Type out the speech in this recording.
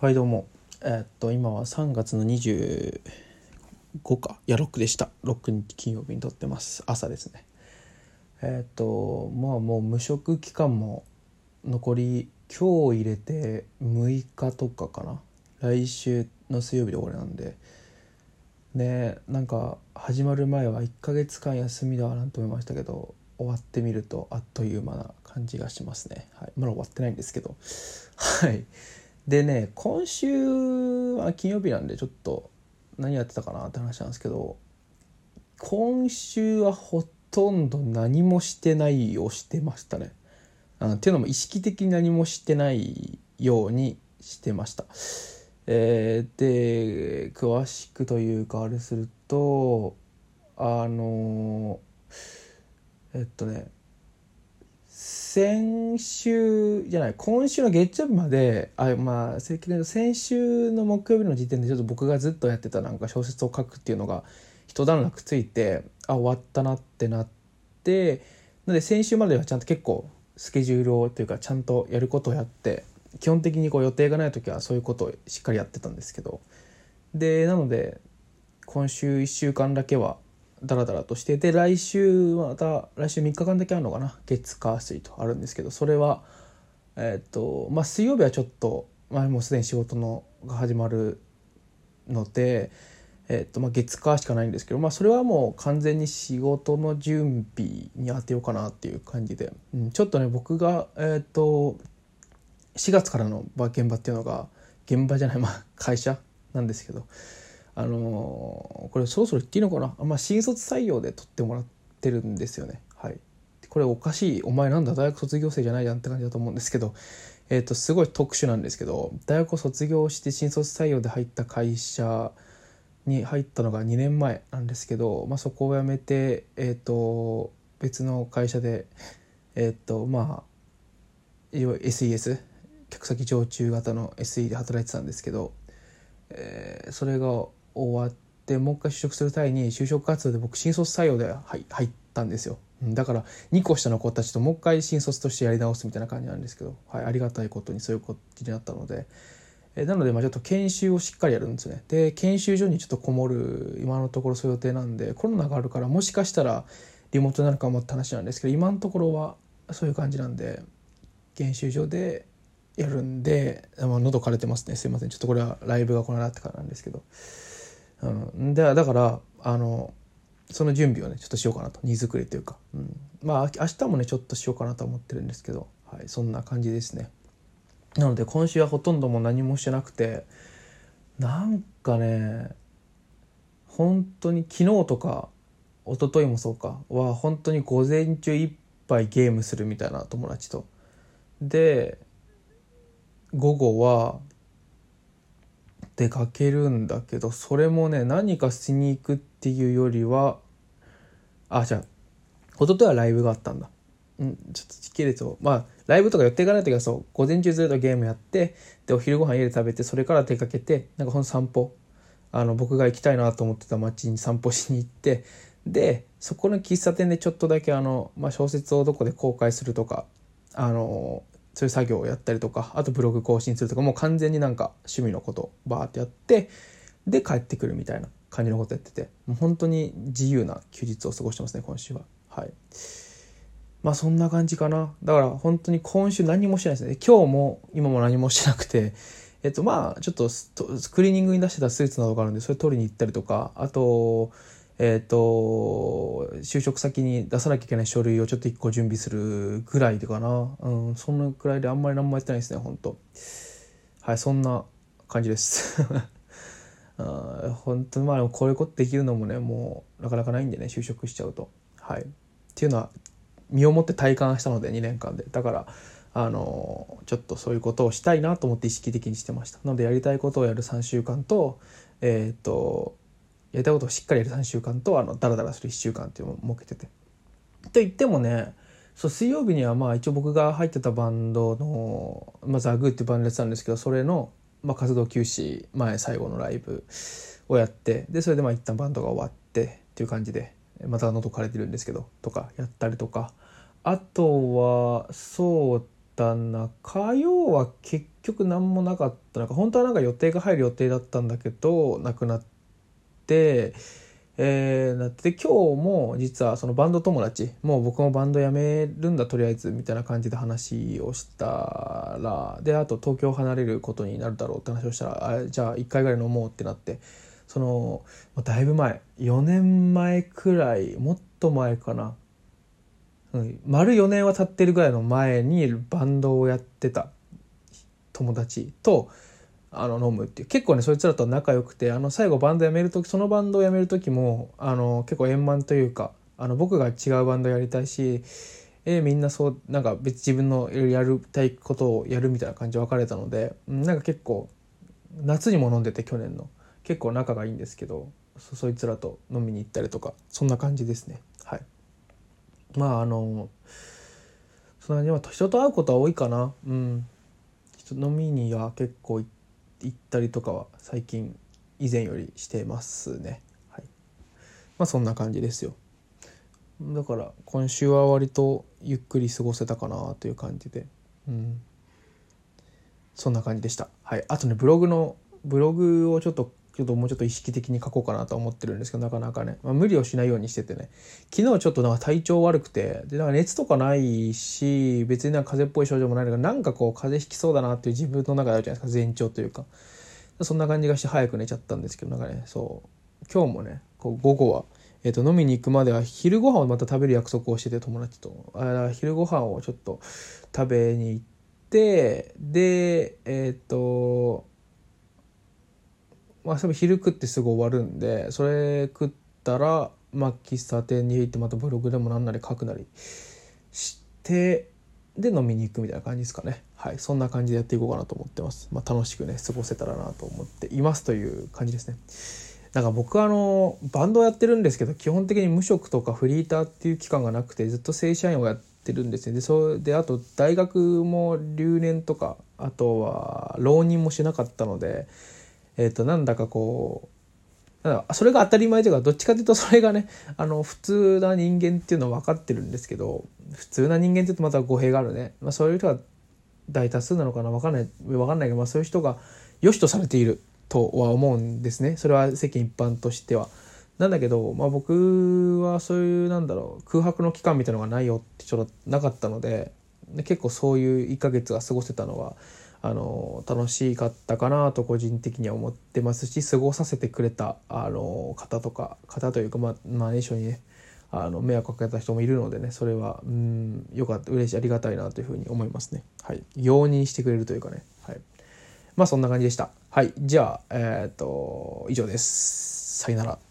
はいどうも。えーっと今は3月の25か。いや6でした。6日金曜日に撮ってます。朝ですね。えーっとまあもう無職期間も残り今日入れて6日とかかな。来週の水曜日で終わりなんで。ねなんか始まる前は1ヶ月間休みだなんて思いましたけど終わってみるとあっという間な感じがしますね、はい、まだ終わってないんですけど。はい。でね今週は金曜日なんでちょっと何やってたかなって話なんですけど今週はほとんど何もしてないをしてましたね。あっていうのも意識的に何もしてないようにしてました。えー、で詳しくというかあれするとあのえっとね先週じゃない今週の月曜日まであまあ先週の木曜日の時点でちょっと僕がずっとやってたなんか小説を書くっていうのが一段落ついてあ終わったなってなってなので先週まではちゃんと結構スケジュールをというかちゃんとやることをやって基本的にこう予定がない時はそういうことをしっかりやってたんですけど。でなので今週1週間だけはダラダラとしてで来週また来週3日間だけあるのかな？月火水とあるんですけどそれはえっ、とまあ水曜日はちょっと、まあ、もうすでに仕事のが始まるので、えっとまあ、月火しかないんですけど、まあ、それはもう完全に仕事の準備に当てようかなっていう感じで、ちょっとね僕がえっ、と4月からの現場っていうのが現場じゃないまあ会社なんですけどあの、これそろそろ言っていいのかな、まあ、新卒採用で取ってもらってるんですよね。はい、これおかしいお前なんだ大学卒業生じゃないじゃんって感じだと思うんですけど、えー、とすごい特殊なんですけど大学を卒業して新卒採用で入った会社に入ったのが2年前なんですけど、まあ、そこを辞めて、えー、と別の会社でえ、ー、とまあいわゆる SES 客先常駐型の SE で働いてたんですけど、えー、それが終わってもう一回就職する際に就職活動で僕新卒採用で入ったんですよ。だから2個下の子たちともう一回新卒としてやり直すみたいな感じなんですけど、はい、ありがたいことにそういうことになったので、えなのでまあちょっと研修をしっかりやるんですね。で研修所にちょっとこもる今のところそういう予定なんでコロナがあるからもしかしたらリモートになるかもって話なんですけど今のところはそういう感じなんで研修所でやるんで、まあ、喉枯れてますね。すいません。ちょっとこれはライブがこのなってからなんですけど。うん、でだからあのその準備をねちょっとしようかなと。荷造りというか、うん、まあ明日もねちょっとしようかなと思ってるんですけど、はい、そんな感じですね。なので今週はほとんどもう何もしてなくてなんかね本当に昨日とか一昨日もそうかは本当に午前中いっぱいゲームするみたいな友達と。で午後は出かけるんだけどそれもね何かしに行くっていうよりはあじゃあ一昨日はライブがあったんだ。うんちょっと時系列をまあライブとか予定がない時はそう午前中ずっとゲームやってでお昼ご飯家で食べてそれから出かけてなんかほん散歩。あの僕が行きたいなと思ってた街に散歩しに行ってでそこの喫茶店でちょっとだけあの、まあ、小説をどこで公開するとかあのそういう作業をやったりとかあとブログ更新するとかもう完全になんか趣味のことバーってやってで帰ってくるみたいな感じのことやっててもう本当に自由な休日を過ごしてますね今週は。はい。まあそんな感じかな。だから本当に今週何もしてないですね。今日も今も何もしてなくてえっとまあちょっとクリーニングに出してたスーツなどがあるんでそれ取りに行ったりとかあとえっ、ー、と就職先に出さなきゃいけない書類をちょっと1個準備するぐらいでかな、うん、そんなくらいであんまり何もやってないですね本当はいそんな感じです。あ本当まあこういうことできるのもねもうなかなかないんでね就職しちゃうと。はい。っていうのは身をもって体感したので2年間で。だからあのちょっとそういうことをしたいなと思って意識的にしてました。なのでやりたいことをやる3週間とえっ、ー、とやりたいことをしっかりやる3週間とあのダラダラする1週間っていうのを設けてて。と言ってもねそう水曜日にはまあ一応僕が入ってたバンドの、まあ、ザ・グーっていうバンドやってたんですけどそれの、まあ、活動休止前最後のライブをやってでそれでまあ一旦バンドが終わってっていう感じでまた喉枯れてるんですけどとかやったりとかあとはそうだな火曜は結局何もなかったなんか本当はなんか予定が入る予定だったんだけどなくなってえー、なって今日も実はそのバンド友達もう僕もバンド辞めるんだとりあえずみたいな感じで話をしたらであと東京離れることになるだろうって話をしたらあじゃあ1回ぐらい飲もうってなってそのだいぶ前4年前くらいもっと前かな、うん、丸4年は経ってるぐらいの前にバンドをやってた友達とあの飲むっていう。結構ねそいつらと仲良くてあの最後バンド辞める時そのバンドを辞める時もあの結構円満というかあの僕が違うバンドやりたいしえみんなそうなんか別自分のやるたいことをやるみたいな感じで別れたのでなんか結構夏にも飲んでて去年の。結構仲がいいんですけどそいつらと飲みに行ったりとかそんな感じですね。はい。まああのそんなに人と会うことは多いかな。うん。飲みには結構行って行ったりとかは最近以前よりしてますね。はい、まあそんな感じですよ。だから今週は割とゆっくり過ごせたかなという感じで、うん、そんな感じでした。はい、あとねブログのブログをちょっとちょっともうちょっと意識的に書こうかなと思ってるんですけどなかなかね、まあ、無理をしないようにしててね。昨日ちょっとなんか体調悪くて。でなんか熱とかないし別になんか風邪っぽい症状もないのがなんかこう風邪ひきそうだなっていう自分の中であるじゃないですか。前兆というか。そんな感じがして早く寝ちゃったんですけどなんかね。そう。今日もねこう午後は、えー、と飲みに行くまでは昼ご飯をまた食べる約束をしてて友達と。あ昼ご飯をちょっと食べに行ってでえっ、ー、とまあ、昼食ってすぐ終わるんでそれ食ったら、まあ、喫茶店に行ってまたブログでもなんなり書くなりしてで飲みに行くみたいな感じですかね。はい。そんな感じでやっていこうかなと思ってます、まあ、楽しくね過ごせたらなと思っていますという感じですね。なんか僕あのバンドをやってるんですけど基本的に無職とかフリーターっていう期間がなくてずっと正社員をやってるんですね。でそれであと大学も留年とかあとは浪人もしなかったのでえっ、となんだかこうなんそれが当たり前というかどっちかというとそれがねあの普通な人間っていうのは分かってるんですけど普通な人間って言うとまた語弊があるね、まあ、そういう人が大多数なのかな分かんない分かんないけど、まあ、そういう人が良しとされているとは思うんですねそれは世間一般としては。なんだけど、まあ、僕はそういうなんだろう空白の期間みたいなのがないよってちょっとなかったので結構そういう1ヶ月が過ごせたのはあの楽しかったかなと個人的には思ってますし過ごさせてくれたあの方とか方というかまあ、まあ、一緒にねあの迷惑かけた人もいるのでねそれはうんよかった嬉しいありがたいなというふうに思いますね。はい。容認してくれるというかね。はい。まあそんな感じでした。はい。じゃあえっ、と以上です。さよなら。